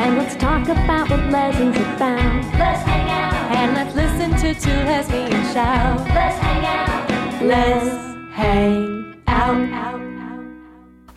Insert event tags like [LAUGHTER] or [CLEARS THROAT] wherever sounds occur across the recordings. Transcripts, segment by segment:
And let's talk about what lessons about. Let's hang out. And let's listen to two lesbians shout. Let's hang out. Let's hang out.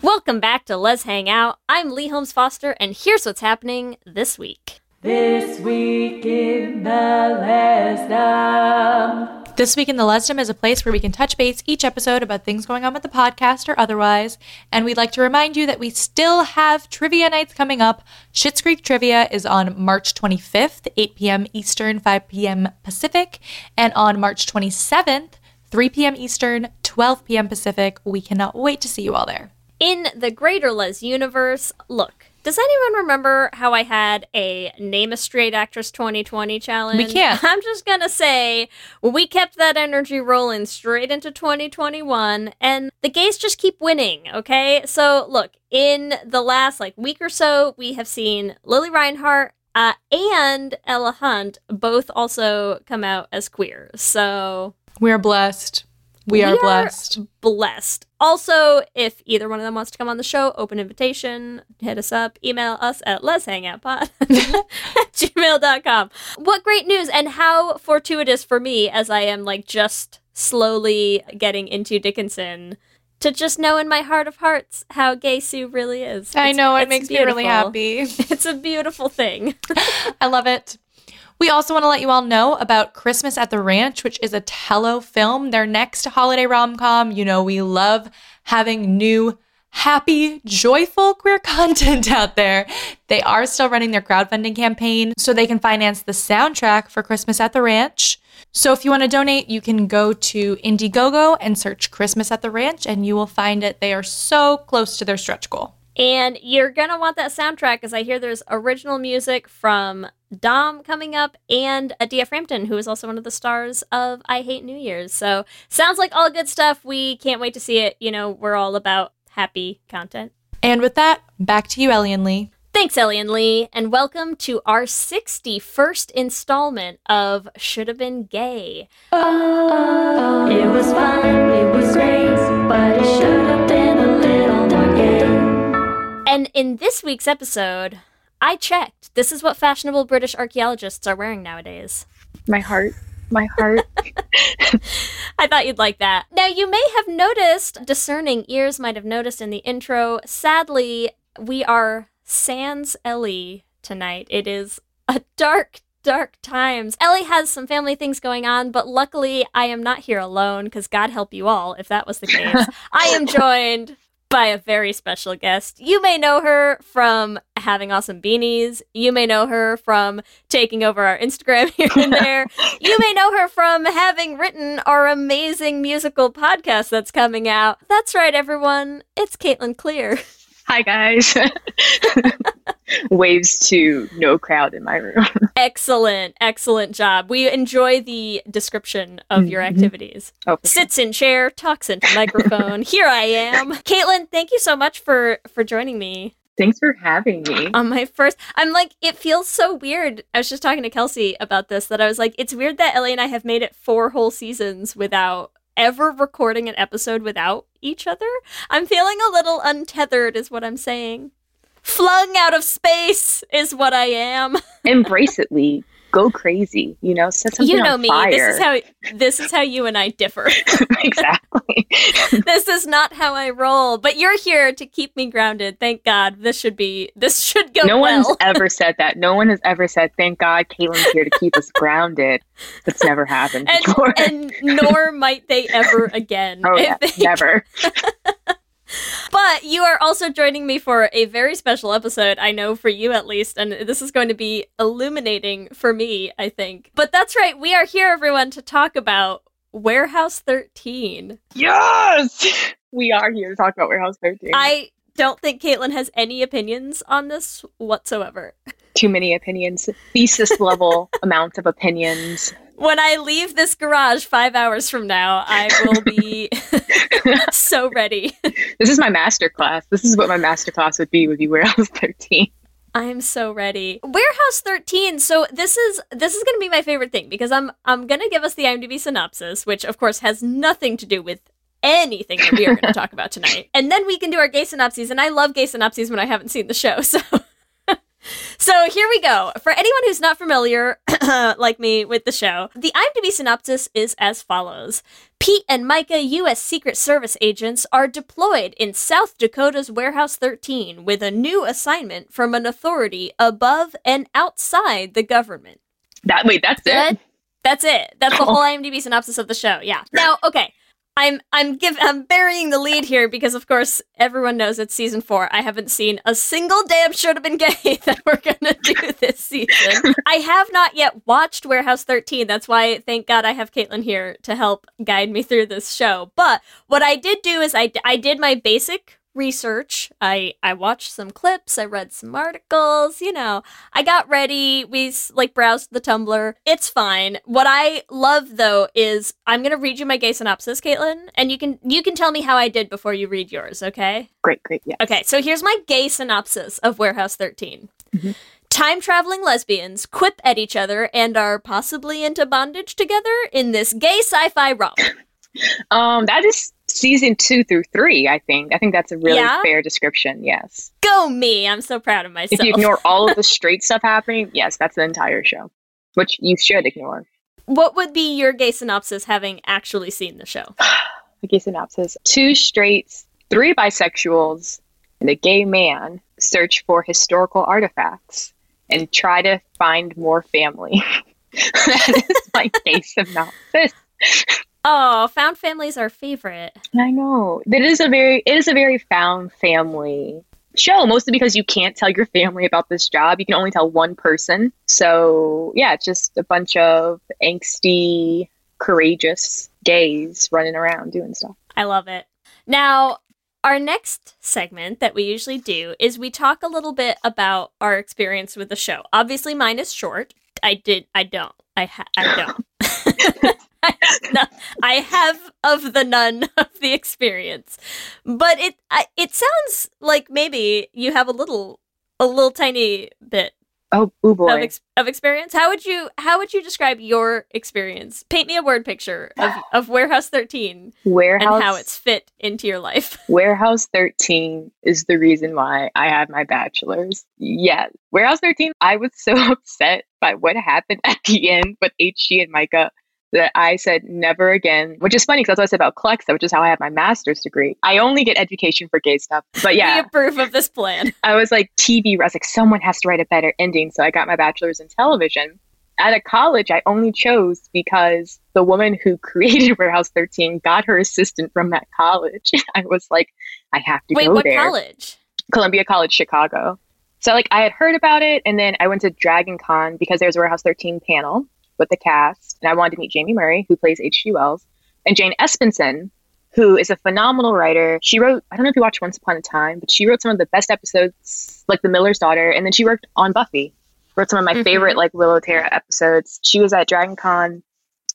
Welcome back to Lez Hang Out. I'm Leigh Holmes Foster, and here's what's happening this week. This week in the Lesdom. This Week in the Lesdom is a place where we can touch base each episode about things going on with the podcast or otherwise. And we'd like to remind you that we still have trivia nights coming up. Schitt's Creek Trivia is on March 25th, 8 p.m. Eastern, 5 p.m. Pacific. And on March 27th, 3 p.m. Eastern, 12 p.m. Pacific. We cannot wait to see you all there. In the greater Les universe, look, does anyone remember how I had a Name a Straight Actress 2020 challenge? We can't. [LAUGHS] I'm just gonna say, we kept that energy rolling straight into 2021, and the gays just keep winning, okay? So, look, in the last like week or so, we have seen Lili Reinhart uh, and Ella Hunt both also come out as queer. So, We are blessed. We, are blessed. blessed. Also, if either one of them wants to come on the show, open invitation, hit us up, email us at lez hang out pod [LAUGHS] at gmail.com. What great news and how fortuitous for me as I am like just slowly getting into Dickinson to just know in my heart of hearts how gay Sue really is. I know, it it's makes me really happy. [LAUGHS] It's a beautiful thing. [LAUGHS] I love it. We also want to let you all know about Christmas at the Ranch, which is a Tello film, their next holiday rom com. You know, we love having new, happy, joyful queer [LAUGHS] content out there. They are still running their crowdfunding campaign so they can finance the soundtrack for Christmas at the Ranch. So if you want to donate, you can go to Indiegogo and search Christmas at the Ranch, and you will find it. They are so close to their stretch goal. And you're gonna want that soundtrack because I hear there's original music from Dom coming up and Adia Frampton, who is also one of the stars of I Hate New Year's. So sounds like all good stuff. We can't wait to see it. You know, we're all about happy content. And with that, back to you, Ellie and Leigh. Thanks, Ellie and Leigh, and welcome to our 61st installment of Should Have Been Gay. Oh, it was fun, it was great, but it should have been And in this week's episode, I checked. This is what fashionable British archaeologists are wearing nowadays. My heart. My heart. [LAUGHS] [LAUGHS] I thought you'd like that. Now, you may have noticed, discerning ears might have noticed in the intro, sadly, we are sans Ellie tonight. It is a dark, dark times. Ellie has some family things going on, but luckily I am not here alone, because God help you all if that was the case. [LAUGHS] I am joined by a very special guest. You may know her from having awesome beanies. You may know her from taking over our Instagram [LAUGHS] here and there. you may know her from having written our amazing musical podcast that's coming out. That's right, everyone. It's Caitlyn Clear. [LAUGHS] Hi, guys. [LAUGHS] Waves to no crowd in my room. [LAUGHS] Excellent, excellent job. We enjoy the description of your Mhm. activities. Oh. Sits in chair, talks into microphone. [LAUGHS] Here I am. Caitlyn, thank you so much for for joining me. thanks for having me. on my first i'm like it feels so weird i was just talking to kelsey about this that i was like it's weird that ellie and i have made it four whole seasons without ever recording an episode without each other i'm feeling a little untethered is what i'm saying flung out of space is what i am [LAUGHS] Embrace it, Leigh. Go crazy. You know, set something you know me fire. this is how this is how you and i differ [LAUGHS] [LAUGHS] exactly. [LAUGHS] this is not how i roll but you're here to keep me grounded thank god this should be this should go no well one's ever said that. No one has ever said, "Thank God, Caitlyn's here to keep us grounded." That's never happened and, before. and nor might they ever oh, again. oh yeah, never. But you are also joining me for a very special episode, I know for you at least, and this is going to be illuminating for me, I think. But that's right, we are here, everyone, to talk about Warehouse 13. Yes, [LAUGHS] we are here to talk about Warehouse 13. I don't think Caitlyn has any opinions on this whatsoever. Too many opinions, thesis level [LAUGHS] amount of opinions. When I leave this garage five hours from now, I will be [LAUGHS] [LAUGHS] so ready. This is my master class. This is what my master class would be. Would be Warehouse 13. I'm so ready. Warehouse 13. So this is this is going to be my favorite thing because I'm I'm going to give us the IMDb synopsis, which of course has nothing to do with anything that we are going to talk about tonight. [LAUGHS] And then we can do our gay synopses and I love gay synopses when I haven't seen the show. So So here we go. For anyone who's not familiar, [CLEARS THROAT] like me, with the show, the IMDb synopsis is as follows Pete and Myka, U.S. Secret Service agents, are deployed in South Dakota's Warehouse 13 with a new assignment from an authority above and outside the government. That wait, that's it. That's it. That's the [LAUGHS] whole IMDb synopsis of the show. Yeah. Now, okay. I'm I'm give I'm burying the lead here because of course everyone knows it's season four. I haven't seen a single damn should have been gay [LAUGHS] that we're gonna do this season. I have not yet watched Warehouse 13. That's why thank God I have Caitlyn here to help guide me through this show. But what I did do is I, I did my basic research. I I watched some clips, I read some articles, you know. I got ready, we like browsed the Tumblr. It's fine. What I love though is I'm going to read you my gay synopsis, Caitlyn, and you can you can tell me how I did before you read yours, okay? Great, great, yeah. Okay, so here's my gay synopsis of Warehouse 13. Time traveling lesbians quip at each other and are possibly into bondage together in this gay sci fi romp. [LAUGHS] Um, that is season two through three. I think. I think that's a really Yeah? fair description. Yes. Go me! I'm so proud of myself. If you ignore [LAUGHS] all of the straight stuff happening, yes, that's the entire show, which you should ignore. what would be your gay synopsis having actually seen the show? [SIGHS] Okay, synopsis: Two straights, three bisexuals, and a gay man search for historical artifacts and try to find more family. [LAUGHS] that is my gay [LAUGHS] synopsis. Oh, found family's our favorite. I know. It is a very it is a very found family show, mostly because you can't tell your family about this job. You can only tell one person. So yeah, it's just a bunch of angsty, courageous gays running around doing stuff. I love it. Now, our next segment that we usually do is we talk a little bit about our experience with the show. Obviously, mine is short. I did. I don't. I ha- I don't. [LAUGHS] [LAUGHS] [LAUGHS] I, have I have of the none [LAUGHS] of the experience, but it I, it sounds like maybe you have a little a little tiny bit Oh, ooh boy. of, ex- of experience. How would you how would you describe your experience? Paint me a word picture of, [SIGHS] of Warehouse 13 Warehouse and how it's fit into your life. [LAUGHS] Warehouse 13 is the reason why I had my bachelor's. Yeah, Warehouse 13, I was so upset by what happened at the end with HG and Myka that I said never again, which is funny because that's what I said about Clexa, which is how I have my master's degree. I only get education for gay stuff. But yeah. [LAUGHS] We approve of this plan. I was like TV, I was like, someone has to write a better ending. So I got my bachelor's in television. At a college, I only chose because the woman who created [LAUGHS] Warehouse 13 got her assistant from that college. [LAUGHS] I was like, I have to Wait, go what there. college? Columbia College, Chicago. So like I had heard about it, and then I went to Dragon Con because there's a Warehouse 13 panel with the cast, and I wanted to meet Jaime Murray, who plays H.G. Wells, and Jane Espenson, who is a phenomenal writer. She wrote, I don't know if you watched Once Upon a Time, but she wrote some of the best episodes, like The Miller's Daughter, and then she worked on Buffy. Wrote some of my Mhm. favorite like Willow Tara episodes. She was at Dragon Con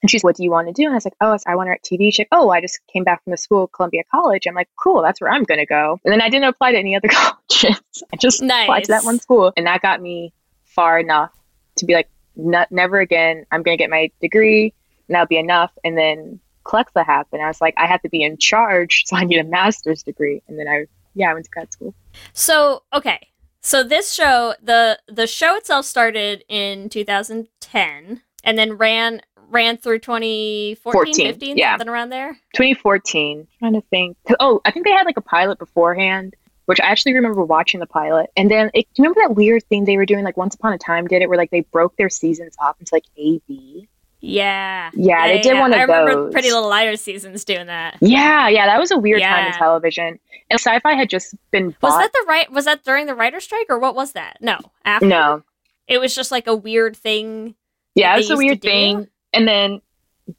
and she's, what do you want to do? And I was like, oh, I want to write TV. She's like, oh, I just came back from the school, Columbia College. I'm like, cool, that's where I'm going to go. And then I didn't apply to any other [LAUGHS] colleges. I just applied to that one school. And that got me far enough to be like, "Ne- never again. I'm going to get my degree and that'll be enough. And then Clexa happened. I was like, I have to be in charge. [LAUGHS] So I need a master's degree. And then I, yeah, I went to grad school. So, okay. So this show, the the show itself started in 2010 and then ran ran through 2014, 14, 15, yeah. something around there. 2014. trying to think. Oh, I think they had like a pilot beforehand, which I actually remember watching the pilot. And then, it, do you remember that weird thing they were doing? Like Once Upon a Time did it, where like they broke their seasons up into like A, B. Yeah. Yeah, they did one of those. I remember those. Pretty Little Liars seasons doing that. Yeah, yeah, that was a weird time in television. And sci-fi had just been Was that the right was that during the writer strike or what was that? No. After no, it was just like a weird thing. yeah, it was a weird thing. And then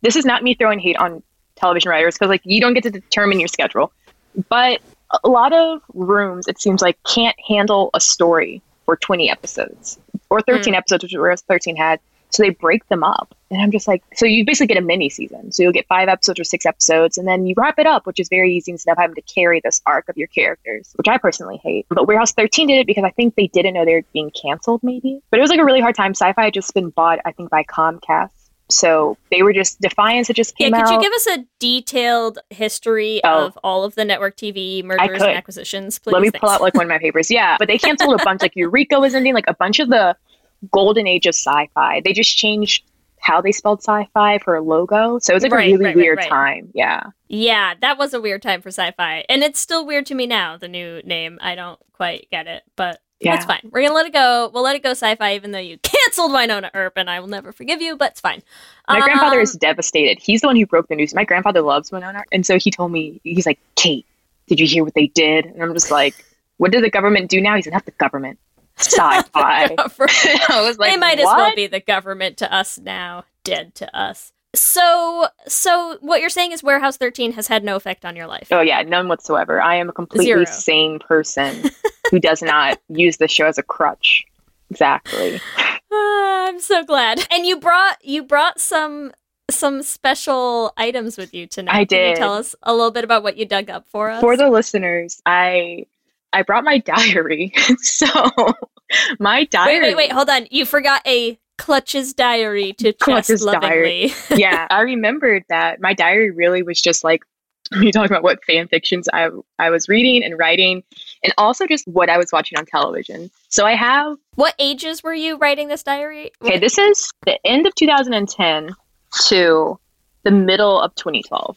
this is not me throwing hate on television writers because like you don't get to determine your schedule, but a lot of rooms, it seems like, can't handle a story for 20 episodes or 13 hmm. episodes, which Warehouse 13 had. So they break them up. And I'm just like, so you basically get a mini season. So you'll get five episodes or six episodes, and then you wrap it up, which is very easy instead of having to carry this arc of your characters, which I personally hate. But Warehouse 13 did it because I think they didn't know they were being canceled, maybe. But it was like a really hard time. Sci fi had just been bought, I think, by Comcast. So they were just Defiance had just Yeah, could out. you give us a detailed history Oh. of all of the network TV mergers and acquisitions, please? Let me Thanks. pull out like one of my papers. Yeah, but they [LAUGHS] canceled a bunch. Like Eureka was ending. Like a bunch of the golden age of sci-fi. They just changed how they spelled sci-fi for a logo. So it was like Right, a really right, weird right. time. Yeah. Yeah, that was a weird time for sci-fi, and it's still weird to me now. The new name, I don't quite get it, but Yeah. it's fine. We're gonna let it go. We'll let it go, sci-fi, even though you [LAUGHS] canceled Wynonna Earp, and I will never forgive you. But it's fine. My grandfather Um, is devastated. He's the one who broke the news. My grandfather loves Wynonna, and so he told me he's like, Kate, did you hear what they did? And I'm just like, what did the government do now? He said, not the government. Sci-fi. [LAUGHS] [LAUGHS] I was like, they might as well be the government to us now, dead to us. So, so what you're saying is Warehouse 13 has had no effect on your life. Oh yeah, none whatsoever. I am a completely Zero. sane person who does not use the show as a crutch. Exactly. [LAUGHS] Ah, I'm so glad. And you brought you brought some some special items with you tonight. I Can you did. tell us a little bit about what you dug up for us? For the listeners, I I brought my diary. [LAUGHS] so my diary. wait, wait, wait, hold on. You forgot a Clutch's diary to Clutch's diary. [LAUGHS] yeah, I remembered that my diary really was just like [CLEARS THROAT] me talking about what fan fictions I I was reading and writing, and also just what I was watching on television. So I have what ages were you writing this diary? okay. This is the end of 2010 to the middle of 2012.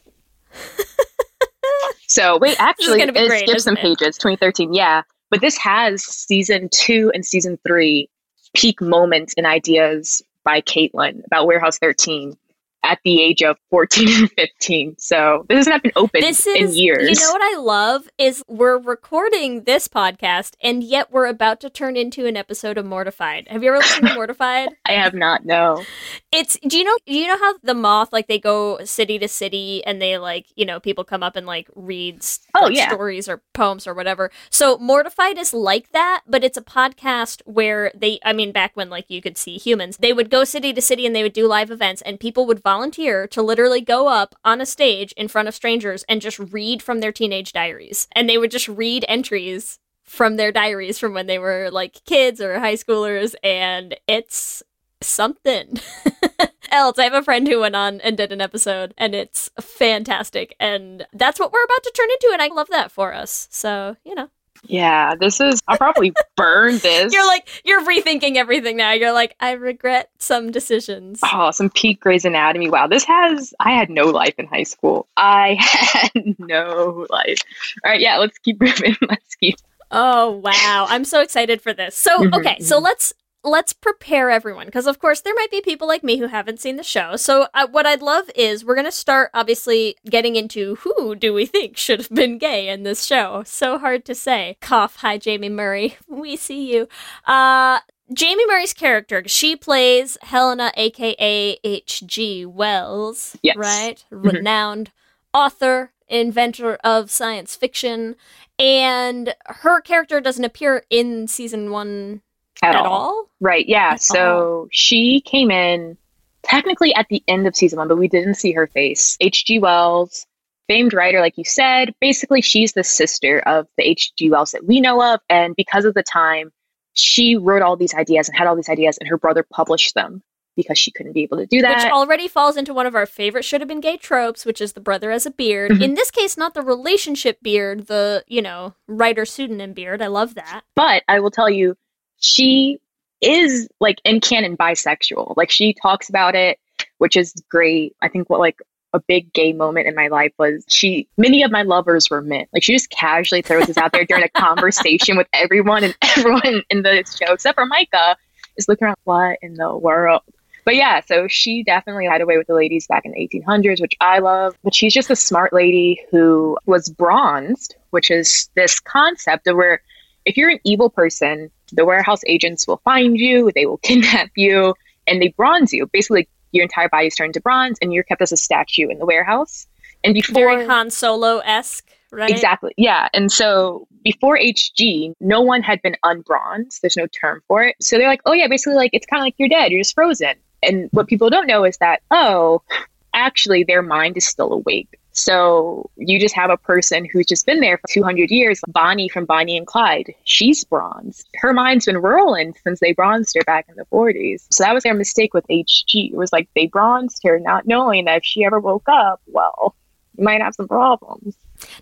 [LAUGHS] so wait, actually, it great, skips some it? pages. 2013, yeah, but this has season two and season three peak moments and ideas by Caitlyn about Warehouse 13 at the age of 14 and 15. So this hasn't been open This in years. You know what I love is we're recording this podcast and yet we're about to turn into an episode of Mortified. Have you ever listened to [LAUGHS] Mortified? I have not. No. It's do you know do you know how the moth like they go city to city and they like you know people come up and like reads Oh, like, yeah. stories or poems or whatever. So Mortified is like that, but it's a podcast where they I mean back when like you could see humans, they would go city to city and they would do live events and people would volunteer to literally go up on a stage in front of strangers and just read from their teenage diaries. And they would just read entries from their diaries from when they were like kids or high schoolers and it's something [LAUGHS] else. I have a friend who went on and did an episode, and it's fantastic. And that's what we're about to turn into, and I love that for us. So, you know, Yeah, this is. I'll probably burn this. you're like, you're rethinking everything now. You're like, I regret some decisions. Oh, some peak Grey's Anatomy. Wow, this has. I had no life in high school. I [LAUGHS] had no life. All right, yeah, let's keep [LAUGHS] moving. Let's keep. Oh wow, I'm so excited for this. So Mhm, okay, so let's let's prepare everyone because of course there might be people like me who haven't seen the show. So uh, what I'd love is we're gonna start obviously getting into who do we think [LAUGHS] should have been gay in this show. So hard to say. Cough. Hi, Jaime Murray. [LAUGHS] We see you. Uh. Jaime Murray's character, she plays Helena, aka H.G. Wells, Yes. right? Mhm. Renowned author, inventor of science fiction, and her character doesn't appear in season one At, at, all. all. Right, yeah. At so she came in technically at the end of season one, but we didn't see her face. H.G. Wells, famed writer, like you said, basically she's the sister of the H.G. Wells that we know of. And because of the time, she wrote all these ideas and had all these ideas, and her brother published them because she couldn't be able to do that. Which already falls into one of our favorite should have been gay tropes, which is the brother as a beard. Mhm. In this case, not the relationship beard, the, you know, writer pseudonym beard. I love that. But I will tell you, she is like in canon bisexual. Like she talks about it, which is great. I think what like a big gay moment in my life was she many of my lovers were men. Like she just casually throws this out there during a [LAUGHS] conversation with everyone and everyone in the show except for Myka is looking around what in the world. But yeah, so she definitely had away with the ladies back in the 1800s, which I love. But she's just a smart lady who was bronzed, which is this concept of where if you're an evil person, the warehouse agents will find you, they will [LAUGHS] kidnap you, and they bronze you. Basically, your entire body is turned to bronze, and you're kept as a statue in the warehouse. And before, Very Han Solo esque, right? Exactly. Yeah. And so before HG, no one had been unbronzed. There's no term for it. So they're like, oh, yeah, basically, like, it's kind of like you're dead. You're just frozen. And what people don't know is that, oh, actually, their mind is still awake. So you just have a person who's just been there for 200 years. Bonnie from Bonnie and Clyde, she's bronzed. Her mind's been rolling since they bronzed her back in the 40s. So that was their mistake with HG. It was like they bronzed her, not knowing that if she ever woke up, well, you might have some problems.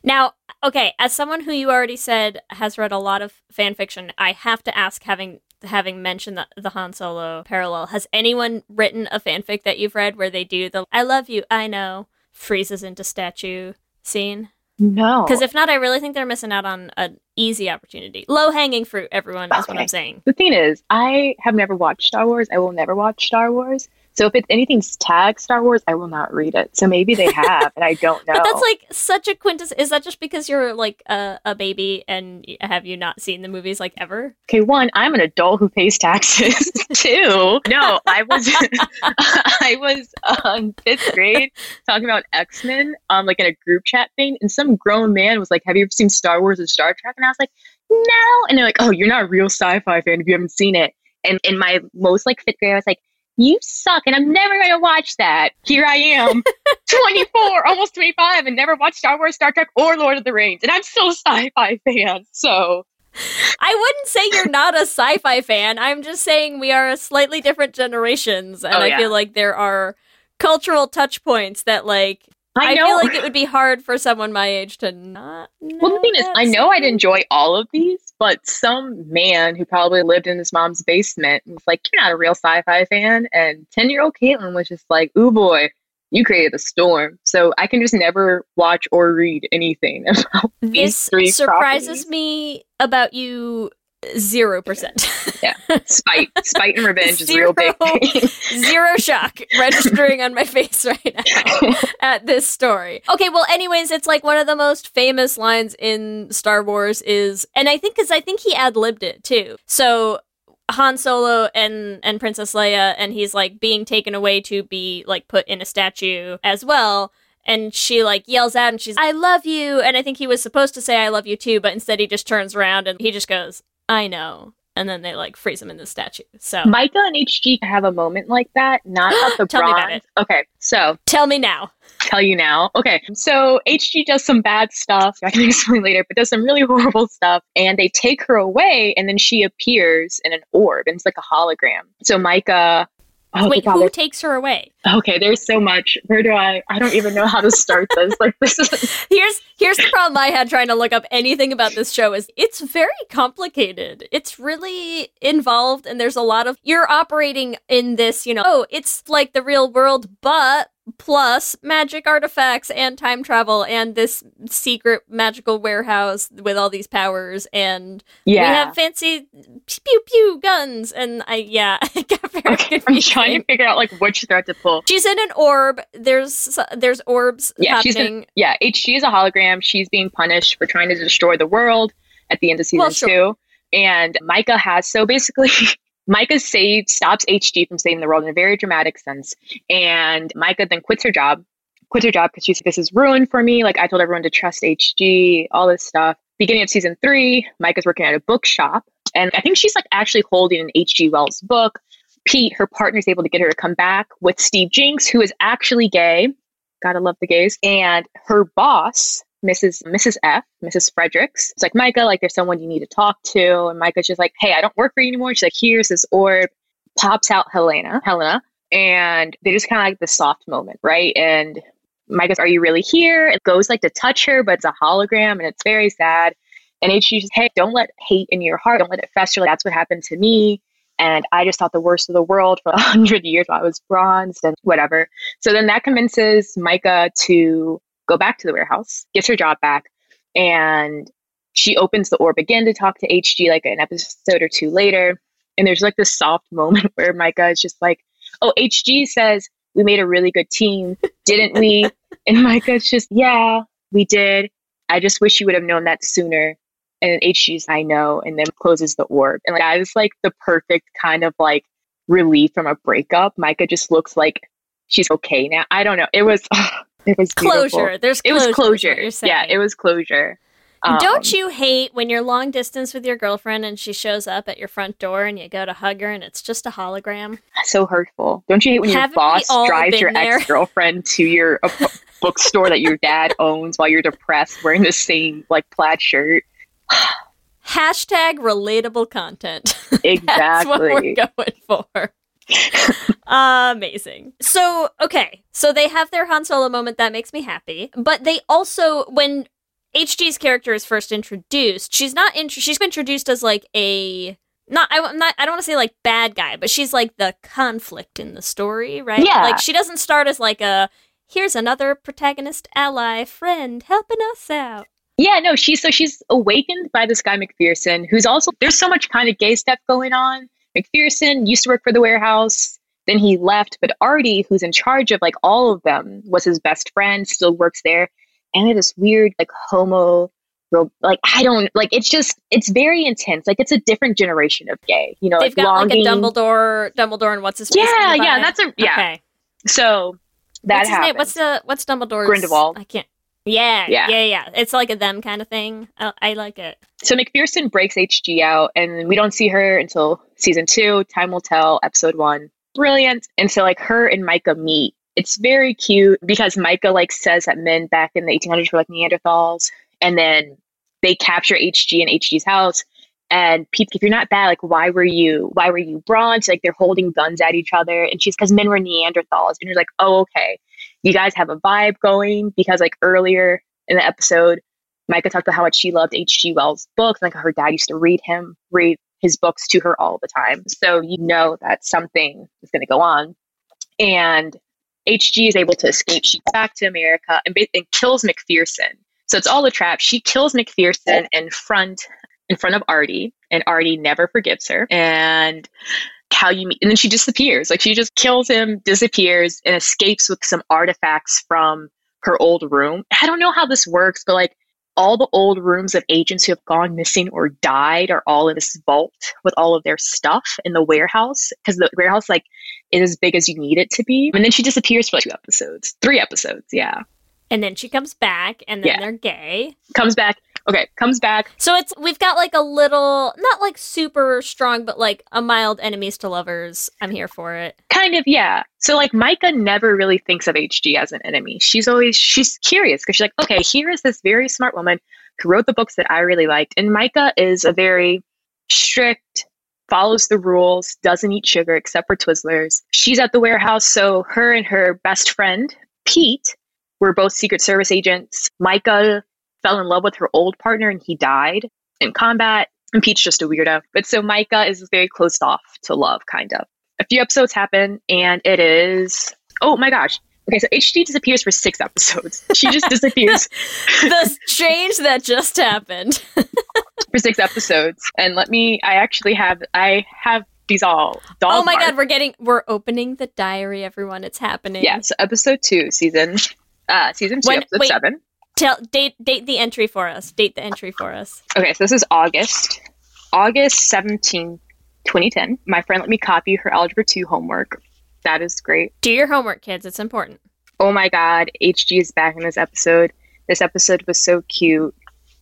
Now, okay, as someone who you already said has read a lot of fan fiction, I have to ask, having having mentioned the, the Han Solo parallel, has anyone written a fanfic that you've read where they do the "I love you, I know" freezes into statue scene? No. Because if not, I really think they're missing out on an easy opportunity. Low hanging fruit, everyone is what I'm saying. the thing is, I have never watched Star Wars. I will never watch Star Wars. So if it's anything's tagged Star Wars, I will not read it. So maybe they have, and I don't know. [LAUGHS] But that's like such a quintess. Is that just because you're like a, a baby and have you not seen the movies like ever? okay, one, I'm an adult who pays taxes. [LAUGHS] Two, no, I was [LAUGHS] I was um, fifth grade talking about X Men, um, like in a group chat thing, and some grown man was like, "Have you ever seen Star Wars or Star Trek?" And I was like, "No," and they're like, "Oh, you're not a real sci-fi fan if you haven't seen it." And in my most like fifth grade, I was like. You suck, and I'm never gonna watch that. Here I am, [LAUGHS] 24, almost 25, and never watched Star Wars, Star Trek, or Lord of the Rings, and I'm still a sci-fi fan. So I wouldn't say you're not a sci-fi fan. I'm just saying we are a slightly different generations, and Oh, I feel like there are cultural touch points that like I, I, feel like it would be hard for someone my age to not. Know Well, the thing is, I know I'd enjoy all of these, but some man who probably lived in his mom's basement was like, You're not a real sci fi fan. And 10 year old Caitlyn was just like, Ooh, boy, you created a storm. So I can just never watch or read anything [LAUGHS] about these This surprises properties. me about you zero percent. Yeah. Spite. Spite and revenge is Zero. real big. Zero shock registering on my face right now [LAUGHS] at this story. Okay, well, anyways, it's like one of the most famous lines in Star Wars is, and I think because I think he ad libbed it too. So Han Solo and and Princess Leia, and he's like being taken away to be like put in a statue as well. And she like yells out and she's, I love you. And I think he was supposed to say, I love you too, but instead he just turns around and he just goes, I know. And then they like freeze him in the statue. So Myka and HG have a moment like that, not [GASPS] about the Tell bronze. Okay, so tell me now. tell you now. Okay, so HG does some bad stuff. I can [LAUGHS] explain later, but does some really horrible stuff. And they take her away, and then she appears in an orb, and it's like a hologram. So Myka. Oh, Wait, who takes her away? okay, there's so much. Where do I? I don't even know how to start this. Like this is. [LAUGHS] Here's here's the problem I had trying to look up anything about this show is it's very complicated. It's really involved and there's a lot of you're operating in this, you know, oh, it's like the real world, but plus magic artifacts and time travel and this secret magical warehouse with all these powers and Yeah. we have fancy pew pew guns and I yeah, [LAUGHS] it got very okay, I'm trying to figure out like which thread to pull. She's in an orb. There's there's orbs Yeah, she's happening. in, yeah. HG is a hologram. She's being punished for trying to destroy the world at the end of season Well, sure. two. And Myka has so basically [LAUGHS] Myka saves stops HG from saving the world in a very dramatic sense. And Myka then quits her job, quits her job because she's like, this is ruined for me. Like I told everyone to trust HG, all this stuff. Beginning of season three, Myka's working at a bookshop, and I think she's like actually holding an HG Wells book. Pete, her partner, is able to get her to come back with Steve Jinks, who is actually gay. Gotta love the gays. And her boss, Mrs. Mrs. F, Mrs. Fredericks, it's like Myka, like there's someone you need to talk to. And Myka's just like, hey, I don't work for you anymore. She's like, here's this orb. Pops out Helena, Helena, and they just kind of like the soft moment, right? And Myka's, are you really here? It goes like to touch her, but it's a hologram, and it's very sad. And HG just, hey, don't let hate in your heart. Don't let it fester. Like, that's what happened to me. And I just thought the worst of the world for [LAUGHS] a hundred years while I was bronzed and whatever. So then that convinces Myka to go back to the warehouse, gets her job back, and she opens the orb again to talk to HG like an episode or two later. And there's like this soft moment [LAUGHS] where Myka is just like, Oh, HG says we made a really good team, didn't we? [LAUGHS] and Myka's just, Yeah, we did. I just wish you would have known that sooner. And HG's I know, and then closes the orb. And like that is like the perfect kind of like relief from a breakup. Myka just looks like she's okay now. I don't know. It was [LAUGHS] oh, It was Closure. beautiful. There's It was closure. is what closure. you're Yeah, it was closure. Um, Don't you hate when you're long distance with your girlfriend and she shows up at your front door and you go to hug her and it's just a hologram? So hurtful. Don't you hate when Haven't your boss drives your ex girlfriend to your uh, bookstore that your dad [LAUGHS] owns while you're depressed, wearing the same like plaid shirt? [SIGHS] Hashtag relatable content. Exactly. [LAUGHS] That's what we're going for. [LAUGHS] Amazing. So, okay. So they have their Han Solo moment. That makes me happy. But they also, when HG's character is first introduced, she's not, int- she's introduced as like a, not, I, not, I don't want to say like bad guy, but she's like the conflict in the story, right? Yeah. Like she doesn't start as like a, here's another protagonist ally friend helping us out. Yeah, no, she's so she's awakened by this guy McPherson, who's also there's so much kind of gay stuff going on. McPherson used to work for the warehouse, then he left, but Artie, who's in charge of like all of them, was his best friend, still works there, and it is weird like homo, like I don't like it's just it's very intense. Like it's a different generation of gay, you know, They've like got longing. like a Dumbledore, Dumbledore and what's his? Yeah, yeah, that's a yeah. Okay. So that happens. What's the what's Dumbledore's Grindelwald. I can't. Yeah, yeah, Yeah. yeah, It's like a them kind of thing. I, I like it. So McPherson breaks HG out, and we don't see her until season two. Time will tell. Episode one, brilliant. And so like her and Myka meet. It's very cute because Myka like says that men back in the 1800s were like Neanderthals, and then they capture HG in HG's house. And Pete, if you're not bad, like why were you? Why were you bronze? Like they're holding guns at each other, and she's because men were Neanderthals, and you're like, oh okay, you guys have a vibe going because like earlier in the episode Myka talked about how much she loved H.G. Wells' books, like her dad used to read him, read his books to her all the time. So you know that something is going to go on. And H.G. is able to escape. She back to America and, and kills McPherson. So it's all a trap. She kills McPherson in front in front of Artie, and Artie never forgives her. And how you meet, and then she disappears. Like she just kills him, disappears, and escapes with some artifacts from her old room. I don't know how this works, but like all the old rooms of agents who have gone missing or died are all in this vault with all of their stuff in the warehouse because the warehouse like is as big as you need it to be. And then she disappears for like two episodes, three episodes. Yeah, And then she comes back, and then Yeah. they're gay. comes back. Okay, comes back. So it's we've got like a little, not like super strong, but like a mild enemies to lovers. I'm here for it. Kind of, yeah. So like Myka never really thinks of HG as an enemy. She's always she's curious because she's like, okay, here is this very smart woman who wrote the books that I really liked, and Myka is a very strict, follows the rules, doesn't eat sugar except for Twizzlers. She's at the warehouse, so her and her best friend Pete were both Secret Service agents. Myka fell in love with her old partner, and he died in combat. And Pete's just a weirdo. But so Myka is very closed off to love, kind of a few episodes happen and it is oh my gosh okay so HG disappears for six episodes she just [LAUGHS] disappears the change that just happened. [LAUGHS] for six episodes and let me i actually have i have these all dog oh my marked. god, we're getting we're opening the diary, everyone. It's happening. yeah so episode two season uh season two When- episode wait. seven Tell date date the entry for us. Date the entry for us. okay so this is august august 17 2010 my friend let me copy her algebra 2 homework that is great Do your homework, kids. It's important. oh my god, HG is back in this episode. This episode was so cute.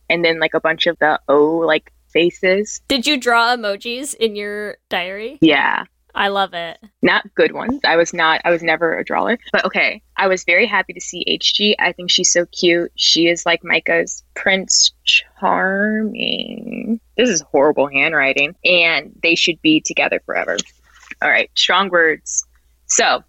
And then like a bunch of the O like faces. Did you draw emojis in your diary? Yeah. I love it. Not good ones. I was not I was never a drawer. But okay. I was very happy to see HG. I think she's so cute. She is like Myka's Prince Charming. This is horrible handwriting. And they should be together forever. All right, strong words. So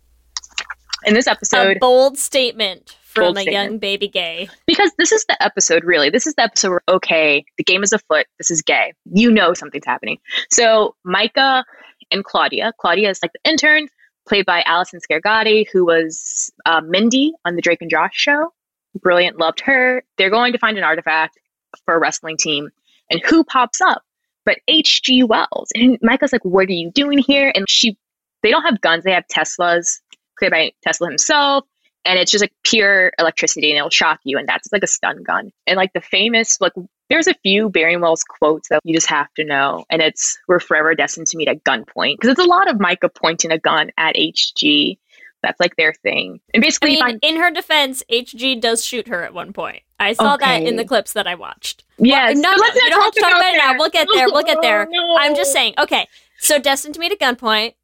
in this episode a bold statement from Bold a statement. young baby gay. because this is the episode really this is the episode where okay the game is afoot this is gay you know something's happening so Myka and claudia. Claudia is like the intern played by Allison Scagliotti who was uh, mindy on the drake and josh show. Brilliant loved her. They're going to find an artifact for a wrestling team. And who pops up? But hg wells. And Myka's like what are you doing here? And she they don't have guns. They have teslas. Created by tesla himself and it's just like pure electricity and it'll shock you and that's like a stun gun and like the famous like there's a few Bering Wells quotes that you just have to know and it's we're forever destined to meet at gunpoint because it's a lot of Myka pointing a gun at HG That's like their thing. And basically, you mean, in her defense, HG does shoot her at one point. I saw that in the clips that I watched. yes, no, no, let's you don't have to talk about it now. We'll get there. We'll get there. [LAUGHS] Oh, no. I'm just saying. Okay, so destined to meet at gunpoint.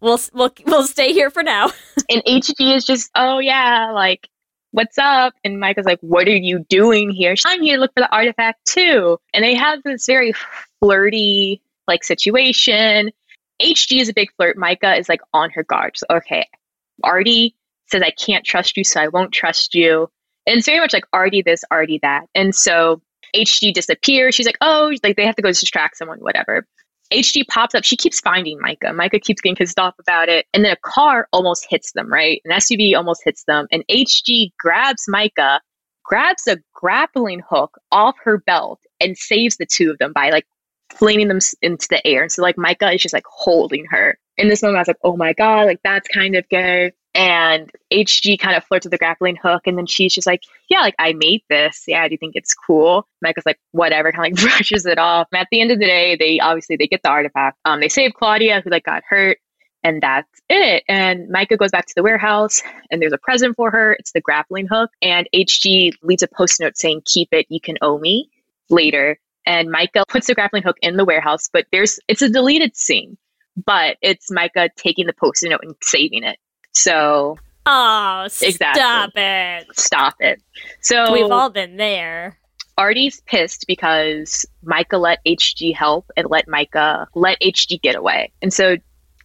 We'll we'll we'll stay here for now. [LAUGHS] And HG is just, oh yeah, like, what's up? And Myka's like, what are you doing here? I'm here to look for the artifact too. And they have this very flirty like situation. HG is a big flirt. Myka is like on her guard. Like, okay, Artie says I can't trust you, so I won't trust you. And it's very much like Artie this, Artie that. And so HG disappears. She's like, oh, like they have to go distract someone, whatever. HG pops up. She keeps finding Myka. Myka keeps getting pissed off about it. And then a car almost hits them, right? An SUV almost hits them. And HG grabs Myka, grabs a grappling hook off her belt, and saves the two of them by like flinging them into the air. And so like Myka is just like holding her. In this moment, I was like, oh my God, like that's kind of gay. And HG kind of flirts with the grappling hook. And then she's just like, yeah, like I made this. Yeah, do you think it's cool? Myka's like, whatever, [LAUGHS] kind of like brushes it off. And at the end of the day, they obviously they get the artifact. Um, they save Claudia, who like got hurt, and that's it. And Myka goes back to the warehouse, and there's a present for her. It's the grappling hook, and HG leaves a post note saying, "Keep it. You can owe me later." And Myka puts the grappling hook in the warehouse, but there's it's a deleted scene, but it's Myka taking the post note and saving it. So Oh, Exactly. stop it. stop it. So We've all been there. Artie's pissed because Myka let HG help and let Myka let HG get away. And so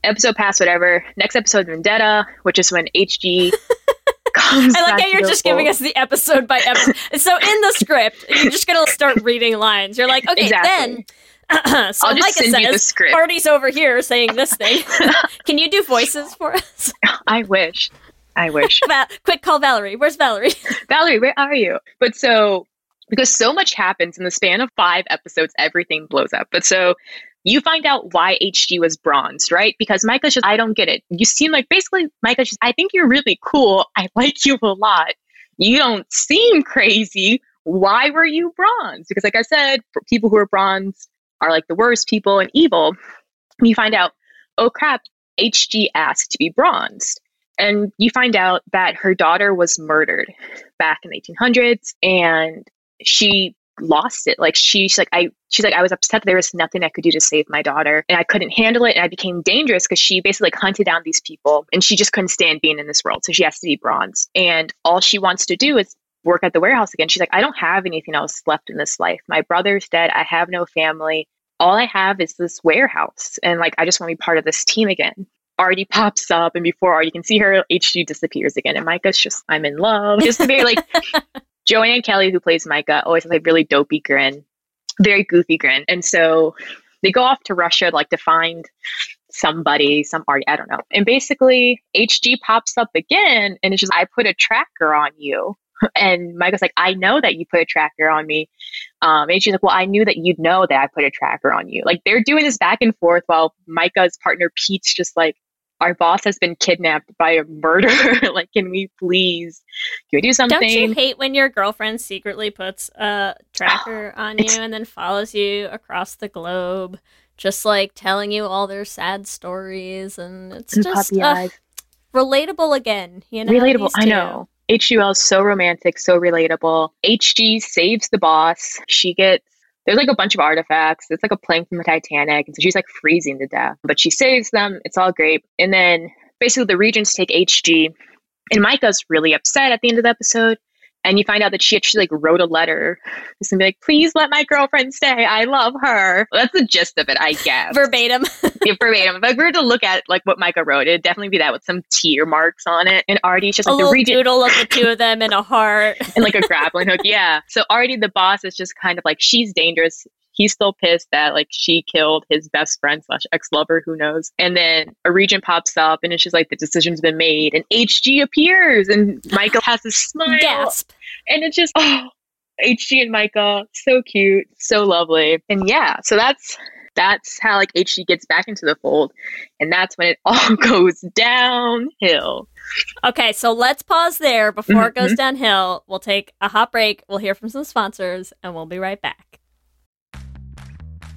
episode pass whatever. Next episode Vendetta, which is when HG [LAUGHS] comes. I like how you're just giving us the episode by episode. so in the script, you're just gonna start reading lines. You're like, okay, Exactly. then. [CLEARS THROAT] so I'll just Micah send you the script. Party's over here saying this [LAUGHS] thing. [LAUGHS] Can you do voices for us? I wish. I wish. [LAUGHS] Quick, call Valerie. Where's Valerie? Valerie, where are you? But so because so much happens in the span of five episodes, everything blows up. But so you find out why HG was bronzed, right? Because Myka's just, I don't get it. You seem like basically Myka's just, I think you're really cool. I like you a lot. You don't seem crazy. Why were you bronzed? Because like I said, people who are bronzed are like the worst people and evil. And you find out, oh crap, HG asked to be bronzed. And you find out that her daughter was murdered back in the 1800s and she lost it like she, she's like i she's like i was upset there was nothing i could do to save my daughter and i couldn't handle it and i became dangerous because she basically like hunted down these people and she just couldn't stand being in this world so she has to be bronzed and all she wants to do is work at the warehouse again she's like i don't have anything else left in this life my brother's dead i have no family all i have is this warehouse and like i just want to be part of this team again Artie pops up, and before Artie can see her, HG disappears again. And Myka's just, I'm in love. Just very like [LAUGHS] Joanne Kelly, who plays Myka, always has a really dopey grin, very goofy grin. And so they go off to Russia, like to find somebody, some Artie, I don't know. And basically, HG pops up again, and it's just, I put a tracker on you. And Myka's like, I know that you put a tracker on me. Um, and she's like, Well, I knew that you'd know that I put a tracker on you. Like they're doing this back and forth while Myka's partner Pete's just like, Our boss has been kidnapped by a murderer. [LAUGHS] like, can we please can we do something? Don't you hate when your girlfriend secretly puts a tracker [SIGHS] on you and then follows you across the globe, just like telling you all their sad stories, and it's And just uh, relatable again. You know, relatable. I know. HUL is so romantic, so relatable. HG saves the boss. She gets there's like a bunch of artifacts. It's like a plane from the Titanic, and so she's like freezing to death. But she saves them. It's all great. And then basically the regents take HG, and Myka's really upset at the end of the episode. And you find out that she actually like wrote a letter, just to be like, "Please let my girlfriend stay. I love her." That's the gist of it, I guess. Verbatim. [LAUGHS] Yeah, verbatim. If I were to look at like what Myka wrote, it'd definitely be that with some tear marks on it. And Artie's just a like the little doodle of the two of them in a heart. [LAUGHS] and like a grappling hook. Yeah. So Artie, the boss, is just kind of like she's dangerous. He's still pissed that like she killed his best friend slash ex lover, who knows. And then a regent pops up, and it's just like the decision's been made, and HG appears, and Myka has this smile, Gasp. and it's just oh, HG and Myka so cute, so lovely, and yeah. So that's that's how like HG gets back into the fold, and that's when it [LAUGHS] all goes downhill. Okay, so let's pause there before it Mm-hmm. goes downhill. We'll take a hot break. We'll hear from some sponsors, and we'll be right back.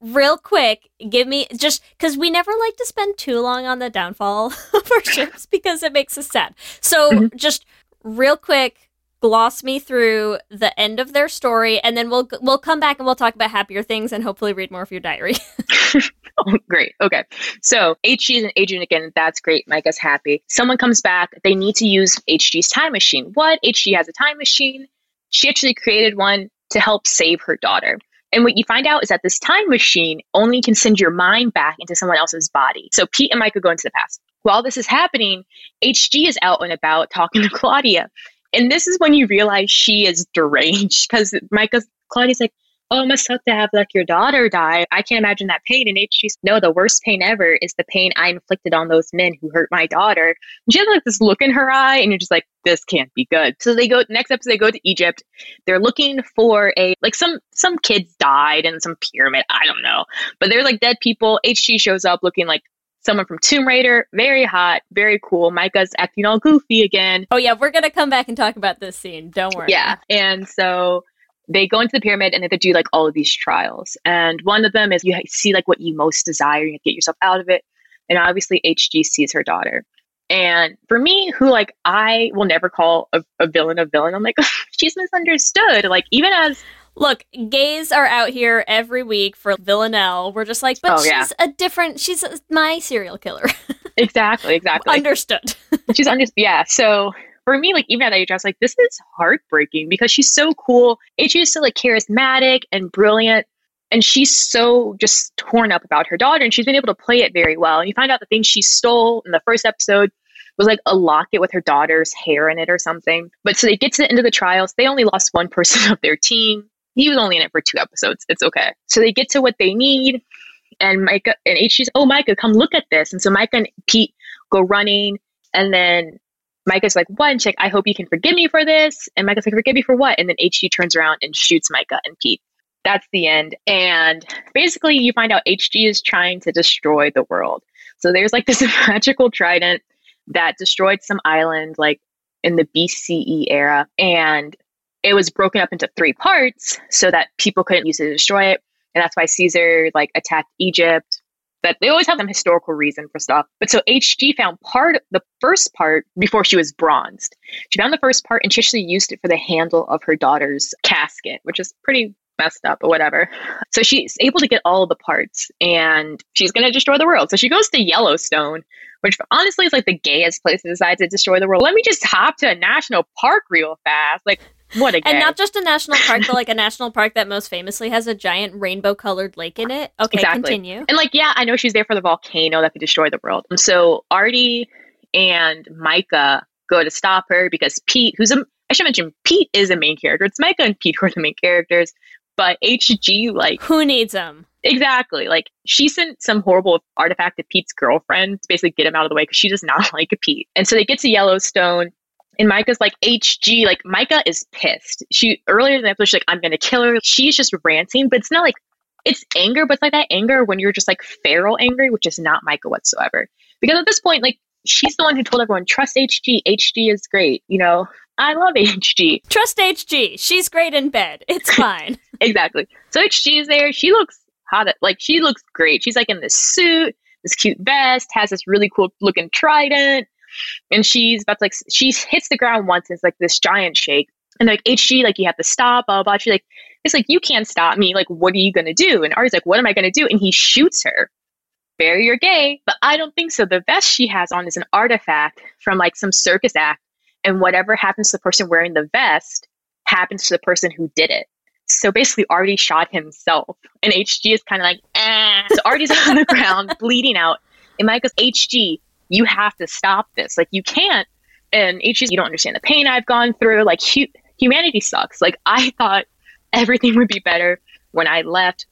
real quick, give me just because we never like to spend too long on the downfall [LAUGHS] of our ships [LAUGHS] because it makes us sad. So mm-hmm. just real quick, gloss me through the end of their story, and then we'll we'll come back and we'll talk about happier things and hopefully read more of your diary. [LAUGHS] Oh, great. Okay. So HG is an agent again. That's great. Myka's happy. Someone comes back. They need to use HG's time machine. What? HG has a time machine. She actually created one to help save her daughter. And what you find out is that this time machine only can send your mind back into someone else's body. So Pete and Myka go into the past. While this is happening, HG is out and about talking [LAUGHS] to Claudia. And this is when you realize she is deranged because Myka's Claudia's like, Oh, it must suck to have like your daughter die. I can't imagine that pain. And HG's no, the worst pain ever is the pain I inflicted on those men who hurt my daughter. And she has like this look in her eye, and you're just like, this can't be good. So they go next episode, they go to Egypt. They're looking for a like some some kids died in some pyramid. I don't know. But they're like dead people. HG shows up looking like someone from Tomb Raider, very hot, very cool. Myka's acting all goofy again. oh yeah, we're gonna come back and talk about this scene. Don't worry. Yeah. And so they go into the pyramid and they have to do like all of these trials. And one of them is you see like what you most desire, you get yourself out of it. And obviously HG sees her daughter. And for me, who like I will never call a, a villain a villain, I'm like, [LAUGHS] she's misunderstood. Like even as Look, gays are out here every week for Villanelle. We're just like, but Oh, she's yeah. a different. She's my serial killer. [LAUGHS] exactly, exactly. Understood. she's under yeah so for me like even at that age i was like this is heartbreaking because she's so cool and she's so like charismatic and brilliant. And she's so just torn up about her daughter and she's been able to play it very well. And you find out the thing she stole in the first episode was like a locket with her daughter's hair in it or something. But so they get to the end of the trials. They only lost one person [LAUGHS] of their team. He was only in it for two episodes. It's okay. So they get to what they need and Myka and H HG's, oh Myka, come look at this. And so Myka and Pete go running, and then Myka's like, one chick, I hope you can forgive me for this. And Myka's like, forgive me for what? And then HG turns around and shoots Myka and Pete. That's the end. And basically, you find out HG is trying to destroy the world. So there's like [LAUGHS] this magical trident that destroyed some island, like in the BCE era, and it was broken up into three parts so that people couldn't use it to destroy it and that's why Caesar like attacked Egypt. That they always have some historical reason for stuff. But so HG found part the first part before she was bronzed. She found the first part and she actually used it for the handle of her daughter's casket, which is pretty messed up, or whatever. So she's able to get all the parts and she's gonna destroy the world. So she goes to Yellowstone, which honestly is like the gayest place to decide to destroy the world. Let me just hop to a national park real fast. Like What a And not just a national park, but like a national park that most famously has a giant rainbow colored lake in it. Okay, exactly. continue. And like, yeah, I know she's there for the volcano that could destroy the world. And so Artie and Myka go to stop her because Pete, who's a I should mention Pete is a main character. It's Myka and Pete who are the main characters. But HG, like Who needs them? Exactly. Like she sent some horrible artifact to Pete's girlfriend to basically get him out of the way because she does not [LAUGHS] like Pete. And so they get to Yellowstone. And Myka's like, HG, like Myka is pissed. She earlier in the episode, she's like, I'm gonna kill her. She's just ranting, but it's not like it's anger, but it's like that anger when you're just like feral angry, which is not Myka whatsoever. Because at this point, like she's the one who told everyone, trust HG. HG is great. You know, I love HG. Trust HG. She's great in bed. It's [LAUGHS] fine. exactly. So HG is there. She looks hot. Like she looks great. She's like in this suit, this cute vest, has this really cool looking trident, and she's about to like she hits the ground once. And it's like this giant shake, and like HG, like you have to stop. Blah blah. blah. She's like, it's like you can't stop me. Like what are you gonna do? And Artie's like, what am I gonna do? And he shoots her. Barry, you're gay, but I don't think so. The vest she has on is an artifact from like some circus act, and whatever happens to the person wearing the vest happens to the person who did it. So basically, Artie shot himself, and HG is kind of like, eh. So Artie's [LAUGHS] on the ground, bleeding out, and goes, HG, you have to stop this. Like, you can't. And HG, you don't understand the pain I've gone through. Like, hu- humanity sucks. Like, I [LAUGHS] thought everything would be better when I left.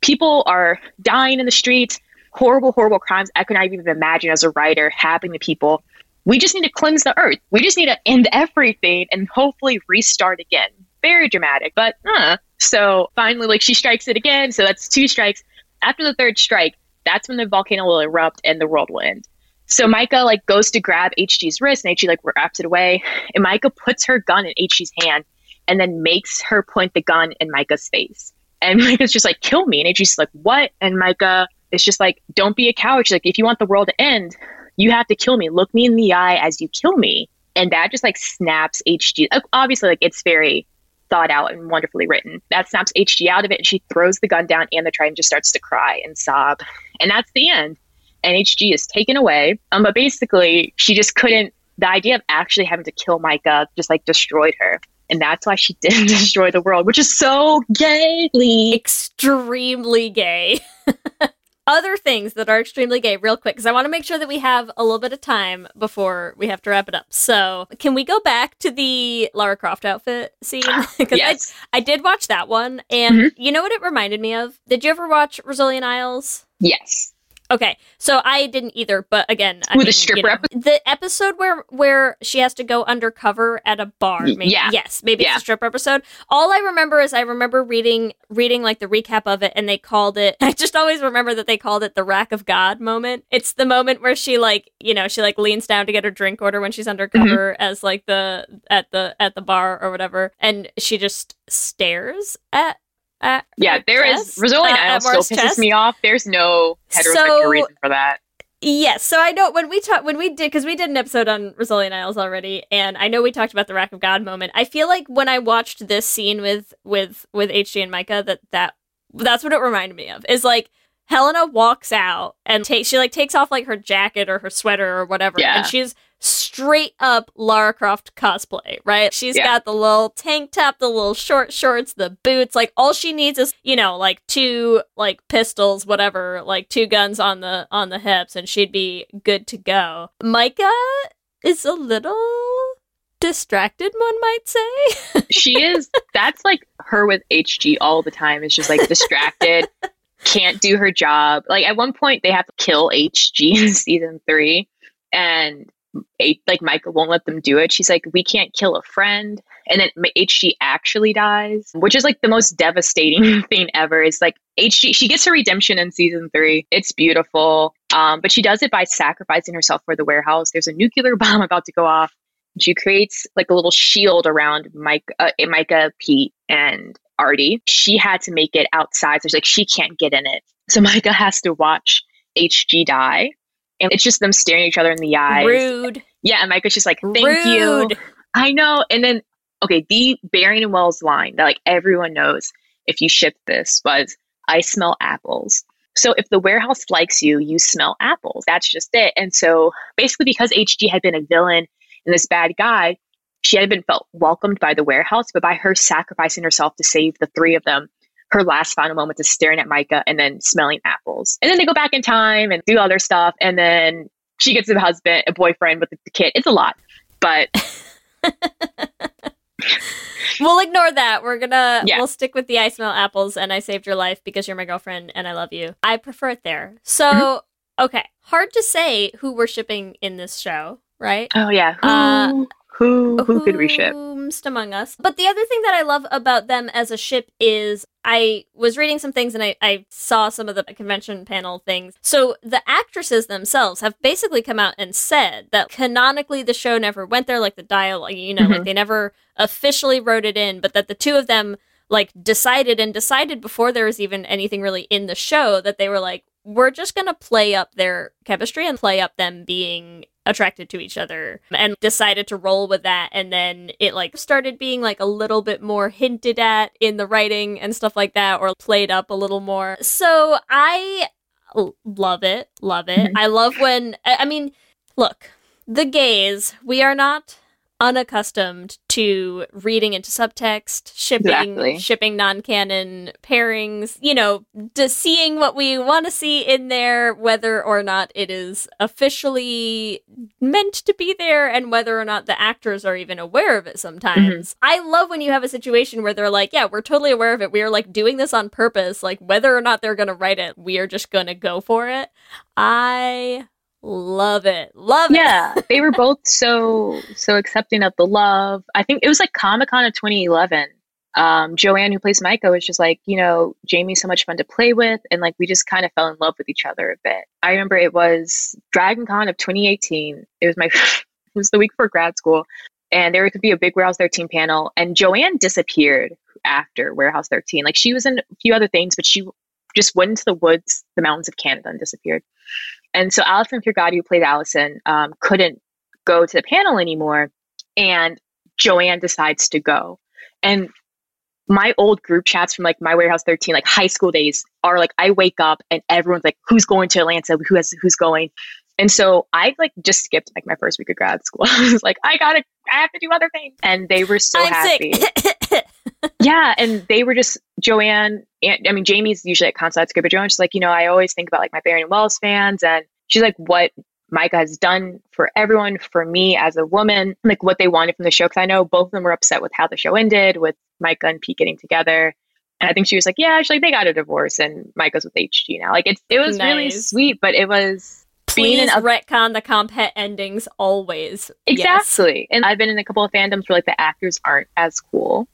People are dying in the streets, horrible, horrible crimes I could not even imagine as a writer happening to people. We just need to cleanse the earth. We just need to end everything and hopefully restart again. Very dramatic, but uh. So finally, like she strikes it again. So that's two strikes. After the third strike, that's when the volcano will erupt and the world will end. So Myka like goes to grab HG's wrist and HG like wraps it away. And Myka puts her gun in HG's hand and then makes her point the gun in Myka's face. And [LAUGHS] Myka's just like, kill me. And HG's like, what? And Myka is just like, don't be a coward. She's like, if you want the world to end, you have to kill me. Look me in the eye as you kill me. And that just like snaps HG. Obviously, like it's very thought out and wonderfully written. That snaps HG out of it, and she throws the gun down and the trident just starts to cry and sob. And that's the end. And HG is taken away. Um, but basically, she just couldn't. The idea of actually having to kill Myka just like destroyed her. And that's why she [LAUGHS] didn't destroy the world, which is so gay. Extremely gay. [LAUGHS] Other things that are extremely gay, real quick, because I want to make sure that we have a little bit of time before we have to wrap it up. So, can we go back to the Lara Croft outfit scene? [GASPS] [LAUGHS] Because Yes. I, I did watch that one, and Mhm. you know what it reminded me of? Did you ever watch Rizzoli & Isles? Yes. Okay, so I didn't either, but again, I Ooh, the mean, stripper you know, episode? the episode where where she has to go undercover at a bar. Maybe, yeah. yes, maybe Yeah. it's a stripper episode. All I remember is I remember reading reading like the recap of it, and they called it. [LAUGHS] I just always remember that they called it the rack of God moment. It's the moment where she like you know she like leans down to get her drink order when she's undercover Mm-hmm. as like the at the at the bar or whatever, and she just stares at. At Yeah, her there is Rosalian uh, at Isles still Mars pisses chest. me off. There's no heterosexual So- reason for that. Yes, so I know when we talked when we did because we did an episode on Rizzoli & Isles already, and I know we talked about the Rack of God moment. I feel like when I watched this scene with with with HG and Myka, that that that's what it reminded me of. Is like Helena walks out and takes she like takes off like her jacket or her sweater or whatever, Yeah. and she's straight up Lara Croft cosplay, right? She's Yeah. got the little tank top, the little short shorts, the boots. Like all she needs is, you know, like two like pistols, whatever, like two guns on the on the hips, and she'd be good to go. Myka is a little distracted, one might say. [LAUGHS] she is that's like her with HG all the time. Is just like distracted, [LAUGHS] can't do her job. Like at one point they have to kill HG in season three, and like Myka won't let them do it. She's like, we can't kill a friend, and then HG actually dies, which is like the most devastating [LAUGHS] thing ever. It's like HG she gets her redemption in season three. It's beautiful, um, but she does it by sacrificing herself for the warehouse. There's a nuclear [LAUGHS] bomb about to go off. She creates like a little shield around Mike, uh, Myka, Pete, and Artie. She had to make it outside, so she's like she can't get in it. So Myka has to watch HG die, and it's just them staring each other in the eyes. Rude. Yeah, and Myka's just like, "Thank you." Rude. I know. And then, okay, the Bering and Wells line that like everyone knows if you ship this was, "I smell apples." So if the warehouse likes you, you smell apples. That's just it. And so basically, because HG had been a villain and this bad guy, she had been felt welcomed by the warehouse, but by her sacrificing herself to save the three of them, her last final moment is staring at Myka and then smelling apples. And then they go back in time and do other stuff. And then she gets a husband, a boyfriend with the kid. It's a lot, but [LAUGHS] We'll ignore that. We're gonna Yeah. we'll stick with the I smell apples and I saved your life because you're my girlfriend and I love you. I prefer it there. So Mm-hmm. okay, hard to say who we're shipping in this show, right? oh yeah, who Uh, who who could we ship? Among us. But the other thing that I love about them as a ship is I was reading some things and I, I saw some of the convention panel things. So the actresses themselves have basically come out and said that canonically the show never went there, like the dialogue, you know, like Mhm. they never officially wrote it in, but that the two of them like decided and decided before there was even anything really in the show that they were like, we're just gonna play up their chemistry and play up them being attracted to each other and decided to roll with that. And then it like started being like a little bit more hinted at in the writing and stuff like that or played up a little more. So i love it love it. Mhm. i love when I I mean look the gays we are not unaccustomed to reading into subtext shipping Exactly. shipping non-canon pairings you know to seeing what we want to see in there whether or not it is officially meant to be there and whether or not the actors are even aware of it sometimes. Mm-hmm. I love when you have a situation where they're like yeah we're totally aware of it. We are like doing this on purpose. Like whether or not they're gonna write it we are just gonna go for it. I love it love it Yeah, [LAUGHS] they were both so so accepting of the love. I think it was like Comic Con of 2011. Um, Joanne, who plays Myka, was just like, you know, Jaime's so much fun to play with, and like we just kind of fell in love with each other a bit. I remember it was Dragon Con of 2018. It was my [LAUGHS] it was the week before grad school, and there could be a big Warehouse 13 panel, and Joanne disappeared after Warehouse 13. Like she was in a few other things, but she just went into the woods, the mountains of Canada, and disappeared. And so Allison Scagliotti, who played Allison, um, couldn't go to the panel anymore. And Joanne decides to go. And my old group chats from like my warehouse 13, like high school days, are like I wake up and everyone's like, who's going to Atlanta? Who has who's going? And so I like just skipped like my first week of grad school. [LAUGHS] I was like, I gotta I have to do other things. And they were so I'm happy. [LAUGHS] yeah, and they were just Joanne. And, I mean, Jaime's usually at Consulate Script, but Joanne's just like, you know, I always think about like my Bering and Wells fans, and she's like, what Myka has done for everyone, for me as a woman, like what they wanted from the show. Because I know both of them were upset with how the show ended, with Myka and Pete getting together. And I think she was like, yeah, she's like, they got a divorce, and Myka's with HG now. Like, it's it was really sweet, but it was being please in a retcon the compet endings always Yes. Exactly. And I've been in a couple of fandoms where like the actors aren't as cool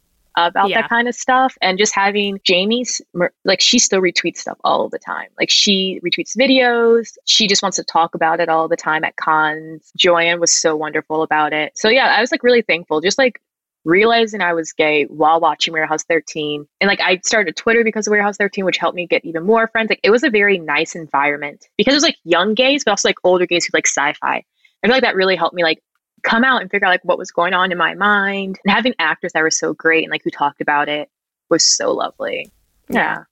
about Yeah. that kind of stuff. And just having Jaime's, like, she still retweets stuff all the time. Like, she retweets videos. She just wants to talk about it all the time at cons. Joanne was so wonderful about it. So, yeah, I was like really thankful. Just like realizing I was gay while watching Warehouse 13. And like, I started Twitter because of Warehouse 13, which helped me get even more friends. Like, it was a very nice environment because it was like young gays, but also like older gays who like sci fi. I feel like that really helped me like come out and figure out like what was going on in my mind and having actors that were so great and like who talked about it was so lovely yeah,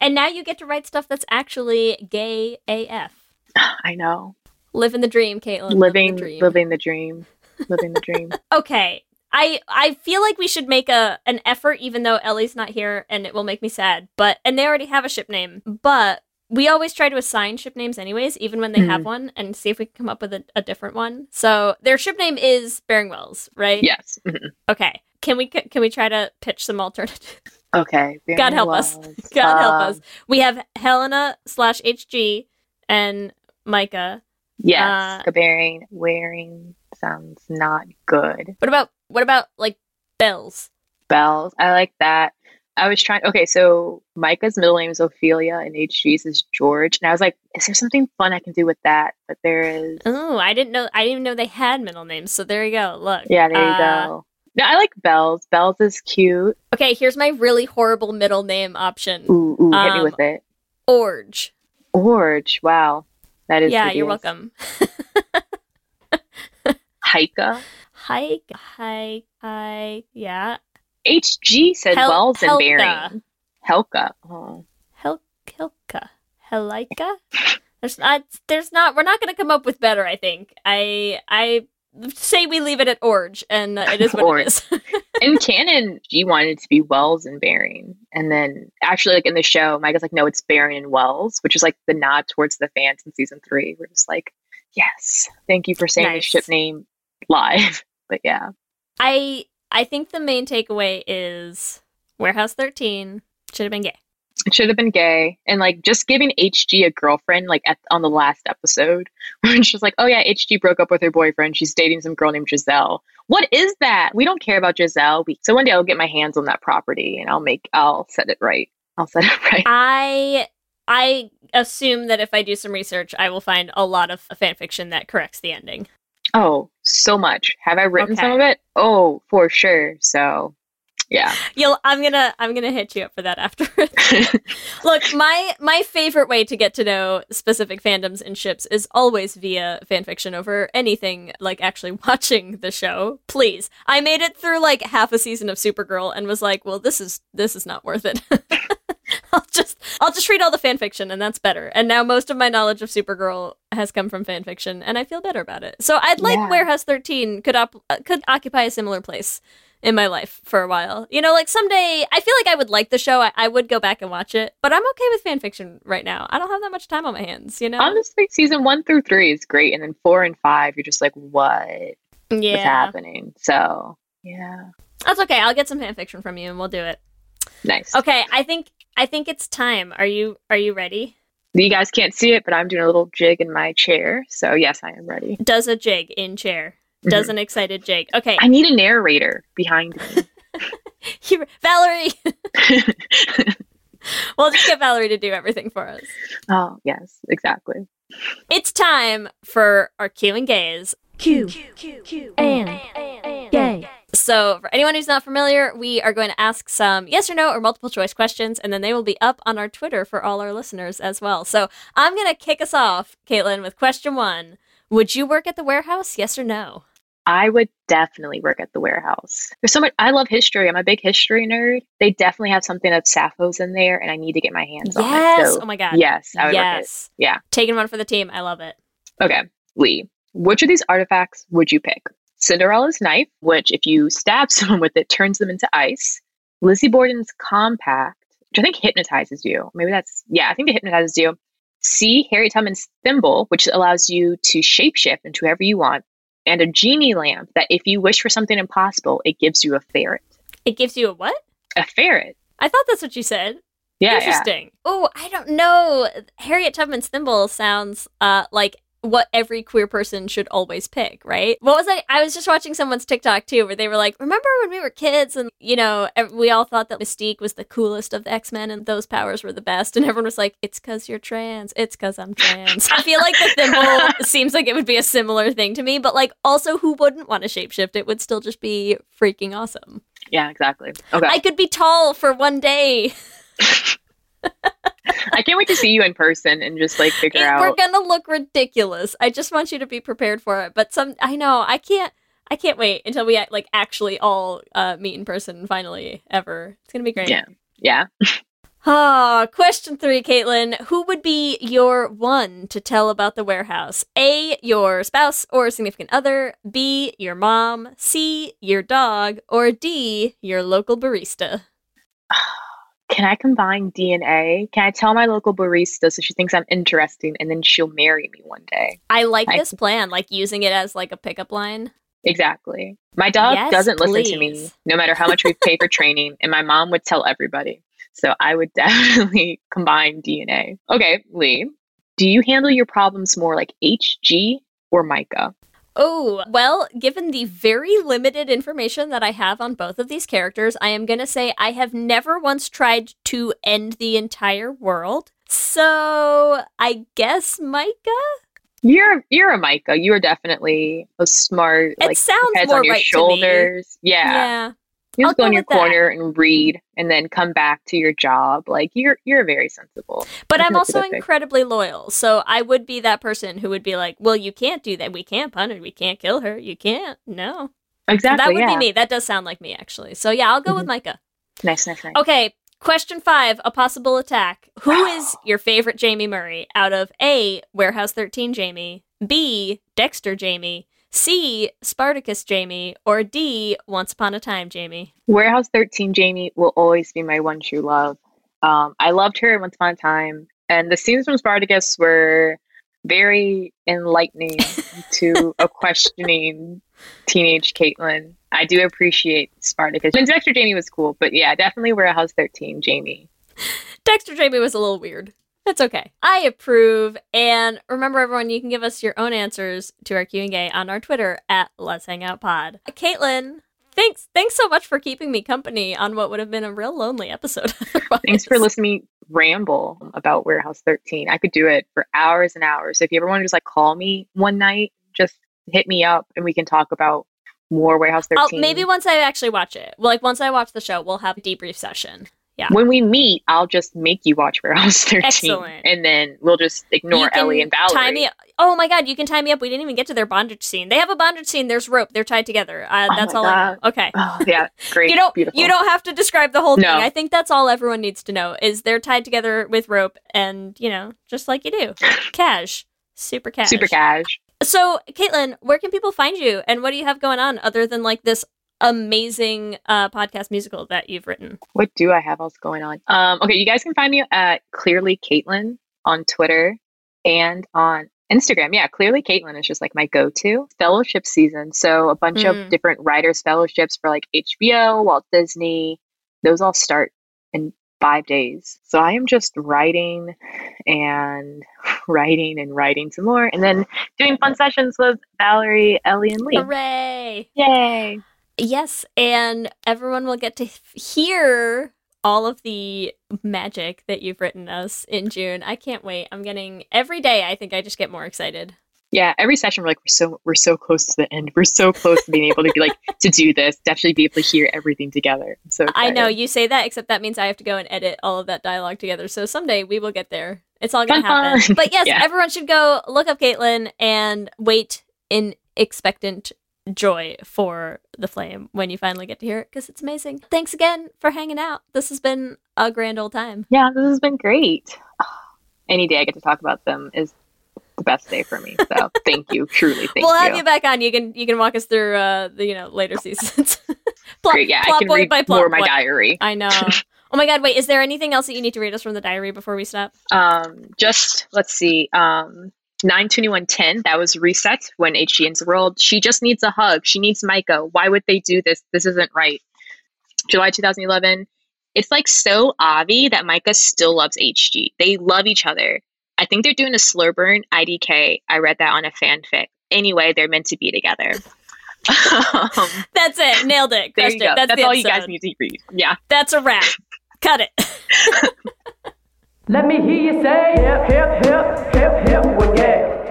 And now you get to write stuff that's actually gay AF. [SIGHS] i know Living the dream, Caitlyn. living the dream. living the dream living the dream [LAUGHS] Okay. I I feel like we should make a an effort, even though Ellie's not here, and it will make me sad. But and they already have a ship name. But we always try to assign ship names, anyways, even when they have Mhm. one, and see if we can come up with a, a different one. So their ship name is Bering Wells, right? yes Mhm. Okay. Can we can we try to pitch some alternatives? okay [LAUGHS] God Bering help us. Wells. God help Um, us. We have Helena slash HG and Micah. yes Uh, the bearing wearing sounds not good What about what about like bells? bells i like that i was trying okay so Myka's middle name is ophelia and hg's is george and i was like is there something fun i can do with that but there is Oh, I didn't know. I didn't even know they had middle names. So there you go. Look. Yeah, there you Uh, go. No, I like Bells. Bells is cute. Okay, here's my really horrible middle name option. Ooh, ooh hit me Um, with it. Orge. Orge. Wow. That is Yeah, you're welcome. [LAUGHS] Hika. Hike, hike, hike. Yeah. HG said Hel- Wells and Bering. Helka. Helka. Oh. Hel- Hilka. Helika? There's not there's not we're not gonna come up with better, I think. I I say we leave it at Orge, and it is what Orge. it is. [LAUGHS] in canon, she wanted it to be Wells and Bering. And then actually, like in the show, Myka's like, no, it's Baring and Wells, which is like the nod towards the fans in season three. We're just like, yes, thank you for saying the ship name live. [LAUGHS] But yeah, I I think the main takeaway is Warehouse 13 should have been gay. it should have been gay. And like just giving HG a girlfriend, like at, on the last episode, [LAUGHS] where it's just like, oh yeah, HG broke up with her boyfriend. She's dating some girl named Giselle. What is that? We don't care about Giselle. We, so one day I'll get my hands on that property and I'll make, I'll set it right. I'll set it [LAUGHS] right. I I assume that if I do some research, I will find a lot of fan fiction that corrects the ending. Oh, so much. Have I written some of it? Oh, for sure. So, yeah. You'll I'm gonna I'm gonna hit you up for that afterwards. [LAUGHS] Look, my my favorite way to get to know specific fandoms and ships is always via fanfiction over anything like actually [LAUGHS] watching the show. Please. I made it through like half a season of Supergirl and was like, well this is this is not worth it. [LAUGHS] [LAUGHS] I'll just I'll just read all the fan fiction and that's better. And now most of my knowledge of Supergirl has come from fan fiction and I feel better about it. So I'd like Yeah. Warehouse 13 could op- could occupy a similar place in my life for a while. You know, like someday I feel like I would like the show. I, I would go back and watch it, but I'm okay with fan fiction right now. I don't have that much time on my hands, you know? Honestly, season one through three is great. And then four and five, you're just like, what is yeah. happening? So, yeah. That's okay. I'll get some fan fiction from you and we'll do it. Nice. Okay, I think I think it's time. Are you are you ready? You guys can't see it, but I'm doing a little jig in my chair. So, yes, I am ready. Does a jig in chair. Does an excited jig. Okay. I need a narrator behind me. You- Valerie. we'll just get Valerie to do everything for us. oh, yes, exactly. It's time for our Q and gays. Q Q, Q, Q and gay. So, for anyone who's not familiar, we are going to ask some yes or no or multiple choice questions, and then they will be up on our Twitter for all our listeners as well. So, I'm going to kick us off, Caitlyn, with question one Would you work at the warehouse? Yes or no? I would definitely work at the warehouse. There's so much. I love history. I'm a big history nerd. They definitely have something of Sappho's in there, and I need to get my hands on it. Yes. So, oh my God. Yes, I would work it. yes. Yeah. Taking one for the team. I love it. Okay, Leigh, which of these artifacts would you pick? Cinderella's knife, which if you stab [LAUGHS] someone with it, turns them into ice. Lizzie Borden's compact, which I think hypnotizes you. Maybe that's, yeah, I think it hypnotizes you. C. Harriet Tubman's thimble, which allows you to shapeshift into whoever you want. And a genie lamp that if you wish for something impossible, it gives you a ferret. It gives you a what? A ferret. I thought that's what you said. Yeah. yeah. Interesting. Oh, I don't know. Harriet Tubman's thimble sounds uh like what every queer person should always pick, right? What was I? I was just watching someone's TikTok too, where they were like, "Remember when we were kids and you know we all thought that Mystique was the coolest of the X Men and those powers were the best," and everyone was like, "It's because you're trans. It's because I'm trans." I feel like the thimble [LAUGHS] seems like it would be a similar thing to me, but like also, who wouldn't want to shapeshift? It would still just be freaking awesome. Yeah, exactly. Okay. I could be tall for one day. [LAUGHS] [LAUGHS] I can't wait to see you in person and just like figure It- we're gonna look ridiculous. I just want you to be prepared for it. But some, I know, I can't, I can't wait until we like actually all uh, meet in person finally ever. It's gonna be great. Yeah. Yeah. [LAUGHS] Ah, question three, Caitlyn. Who would be your one to tell about the warehouse? A, your spouse or significant other. B, your mom. C, your dog. Or D, your local barista. [SIGHS] Can I combine DNA? Can I tell my local barista so she thinks I'm interesting and then she'll marry me one day? I like I- this plan, like using it as like a pickup line. Exactly. My dog Yes, doesn't listen to me no matter how much we pay for [LAUGHS] training, and my mom would tell everybody. So I would [LAUGHS] definitely combine DNA. Okay, Leigh, do you handle your problems more like HG or Myka? Oh, well, given the very limited information that I have on both of these characters, I am going to say I have never once tried to end the entire world. So, I guess Myka? You're you're a Myka. You are definitely a smart, It like sounds more on your right to me. shoulders. Yeah. Yeah. You I'll just go go in your with that. corner and read and then come back to your job. Like you're you're very sensible. But I'm that's a also pick. incredibly loyal. So, I would be that person who would be like, well, you can't do that. We can't punish. We can't kill her. You can't. No. Exactly. that would yeah. be me. That does sound like me, actually. So, yeah, I'll go with Mhm. Myka. Nice, nice, nice. Okay, question five a possible attack. Who [GASPS] is your favorite Jaime Murray out of A, Warehouse 13 Jaime, B, Dexter Jaime, C. Spartacus Jaime, or D. Once Upon a Time Jaime? Warehouse 13 Jaime will always be my one true love. Um, I loved her once upon a time, and the scenes from Spartacus were very enlightening [LAUGHS] to a questioning teenage Caitlyn. I do appreciate Spartacus. And Dexter Jaime was cool, but yeah, definitely Warehouse 13 Jaime. Dexter Jaime was a little weird. That's okay. I approve. And remember, everyone, you can give us your own answers to our Q and A on our Twitter at Lez Hang Out Pod. Caitlyn, thanks. Thanks so much for keeping me company on what would have been a real lonely episode. [LAUGHS] Thanks for listening me ramble about Warehouse 13. I could do it for hours and hours. So if you ever want to just like call me one night, just hit me up and we can talk about more Warehouse 13. I'll, maybe once I actually watch it, Well, like once I watch the show, we'll have a debrief session. Yeah. When we meet, I'll just make you watch Warehouse [LAUGHS] 13. Excellent. And then we'll just ignore Ellie and Valerie. Tie me Oh my god, you can tie me up. We didn't even get to their bondage scene. They have a bondage scene. There's rope. They're tied together. Uh, Oh that's all. I know. Okay. Oh, yeah, [LAUGHS] great. You don't. Beautiful. You don't have to describe the whole No. thing. I think that's all everyone needs to know. Is they're tied together with rope, and you know, just like you do, cash, super cash, Super cash. So, Caitlyn, where can people find you, and what do you have going on other than like this amazing uh, podcast musical that you've written? What do I have else going on? Um, okay, you guys can find me at Clearly Caitlyn on Twitter and on Instagram. Yeah, Clearly Caitlyn is just like my go-to fellowship season. So a bunch Mm. of different writers fellowships for like HBO, Walt Disney. Those all start in five days. So I am just writing and writing and writing some more, and then doing fun sessions with Valerie, Ellie, and Leigh. Hooray! Yay! Yes, and everyone will get to hear all of the magic that you've written us in June. I can't wait. I'm getting every day. I think I just get more excited. Yeah, every session we're like we're so we're so close to the end. We're so close to being able to be like to do this, Definitely be able to hear everything together. I'm so I know you say that, except that means I have to go and edit all of that dialogue together. So someday we will get there. It's all going to Fun, happen. fun. But yes, [LAUGHS] Yeah. everyone should go look up Caitlyn and wait in expectant joy for the flame when you finally get to hear it because it's amazing. Thanks again for hanging out. This has been a grand old time. Yeah, this has been great. [SIGHS] Any day I get to talk about them is the best day for me. So [LAUGHS] thank you, truly, thank we'll have you back on. You can you can walk us through uh the you know later seasons. plot, [LAUGHS] [LAUGHS] Great, yeah, I plot can point read by plot more my point. diary. I know. oh my god! Wait, is there anything else that you need to read us from the diary before we stop? Um, just let's see. Um, nine twenty one ten. That was reset when HG ends the world. She just needs a hug. She needs Myka. Why would they do this? This isn't right. July two thousand eleven. It's like so obvi that Micah still loves HG. They love each other. I think they're doing a slow burn IDK. I read that on a fanfic. Anyway, they're meant to be together. um, [LAUGHS] That's it. Nailed it. there you go. That's, That's all you guys need to read. Yeah. That's a wrap. Cut it. [LAUGHS] Let me hear you say hip, hip, hip, hip, hip, yeah.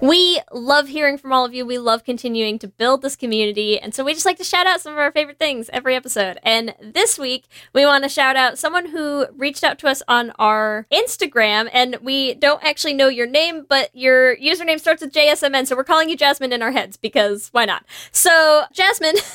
We love hearing from all of you. We love continuing to build this community. And so we just like to shout out some of our favorite things every episode. And this week, we want to shout out someone who reached out to us on our Instagram. And we don't actually know your name, but your username starts with JSMN. So we're calling you Jasmine in our heads because why not? So, Jasmine. [LAUGHS]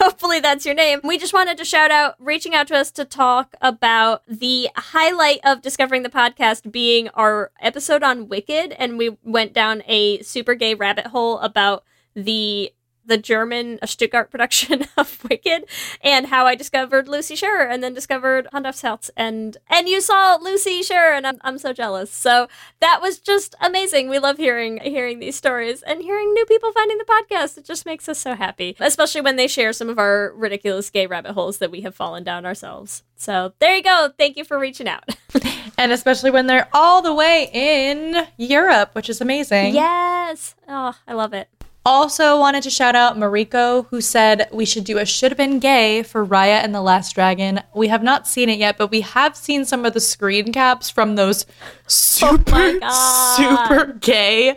Hopefully that's your name. We just wanted to shout out reaching out to us to talk about the highlight of discovering the podcast being our episode on Wicked, and we went down a super gay rabbit hole about the the German uh, Stuttgart production [LAUGHS] of Wicked and how I discovered Lucy Scherer and then discovered Hand aufs Herz and and you saw Lucy Scherer and I'm, I'm so jealous. So that was just amazing. We love hearing hearing these stories and hearing new people finding the podcast. It just makes us so happy, especially when they share some of our ridiculous gay rabbit holes that we have fallen down ourselves. So there you go. Thank you for reaching out. [LAUGHS] And especially when they're all the way in Europe, which is amazing. yes. Oh, I love it. Also wanted to shout out Mariko, who said we should do a should have been gay for Raya and the Last Dragon. We have not seen it yet, but we have seen some of the screen caps from those super, oh God. super gay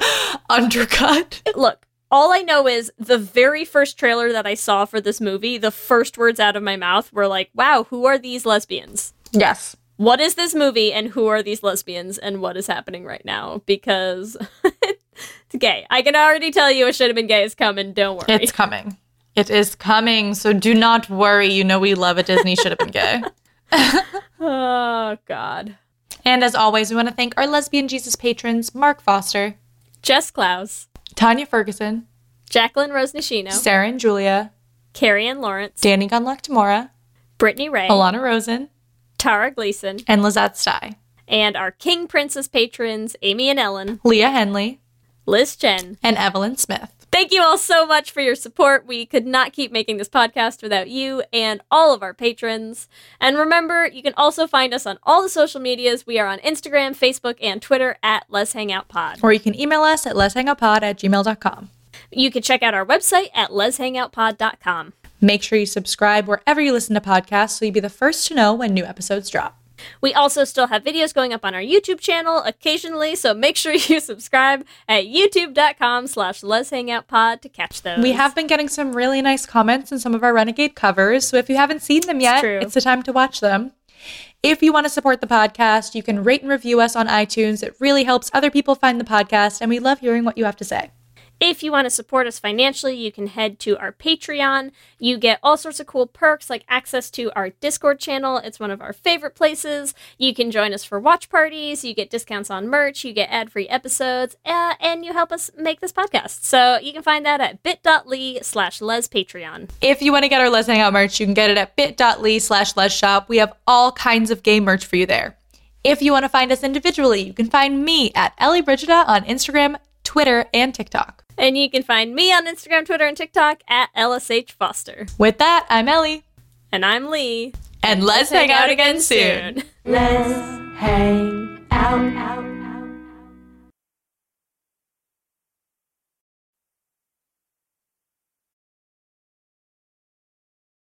undercut. Look, all I know is the very first trailer that I saw for this movie, the first words out of my mouth were like, wow, who are these lesbians? Yes. What is this movie and who are these lesbians and what is happening right now? Because [LAUGHS] it's gay. I can already tell you it should have been gay is coming. Don't worry. It's coming. It is coming, so do not worry. You know we love a Disney should have been gay. [LAUGHS] [LAUGHS] oh, God. And as always, we want to thank our lesbian Jesus patrons, Mark Foster, Jess Klaus, Tanya Ferguson, Jacqueline Rose Nishino, Sarah and Julia, Carrie Ann Lawrence, Danny Gunlock Tamora, Brittany Ray, Alana Rosen, Tara Gleason, and Lizette Stye, and our King Princess patrons, Amy and Ellen, Leah Henley, Liz Chen, and Evelyn Smith. Thank you all so much for your support. We could not keep making this podcast without you and all of our patrons. And remember, you can also find us on all the social medias. We are on Instagram, Facebook, and Twitter at Lez Hang Out Pod. Or you can email us at lezhangoutpod at gmail.com. You can check out our website at lezhangoutpod.com. Make sure you subscribe wherever you listen to podcasts so you'll be the first to know when new episodes drop. We also still have videos going up on our YouTube channel occasionally, so make sure [LAUGHS] you subscribe at youtube.com slash lez hang out pod to catch those. We have been getting some really nice comments in some of our Renegade covers, so if you haven't seen them yet, true. it's the time to watch them. If you want to support the podcast, you can rate and review us on iTunes. It really helps other people find the podcast, and we love hearing what you have to say. If you want to support us financially, you can head to our Patreon. You get all sorts of cool perks like access to our Discord channel. It's one of our favorite places. You can join us for watch parties. You get discounts on merch. You get ad free episodes. Uh, and you help us make this podcast. So you can find that at bit.ly slash lez Patreon. If you want to get our Lez Hang Out merch, you can get it at bit.ly slash Lez Shop. We have all kinds of game merch for you there. If you want to find us individually, you can find me at Ellie Brigida on Instagram, Twitter, and TikTok. And you can find me on Instagram, Twitter, and TikTok at LSH Foster. With that, I'm Ellie. And I'm Leigh. And let's hang out again soon. Let's hang out.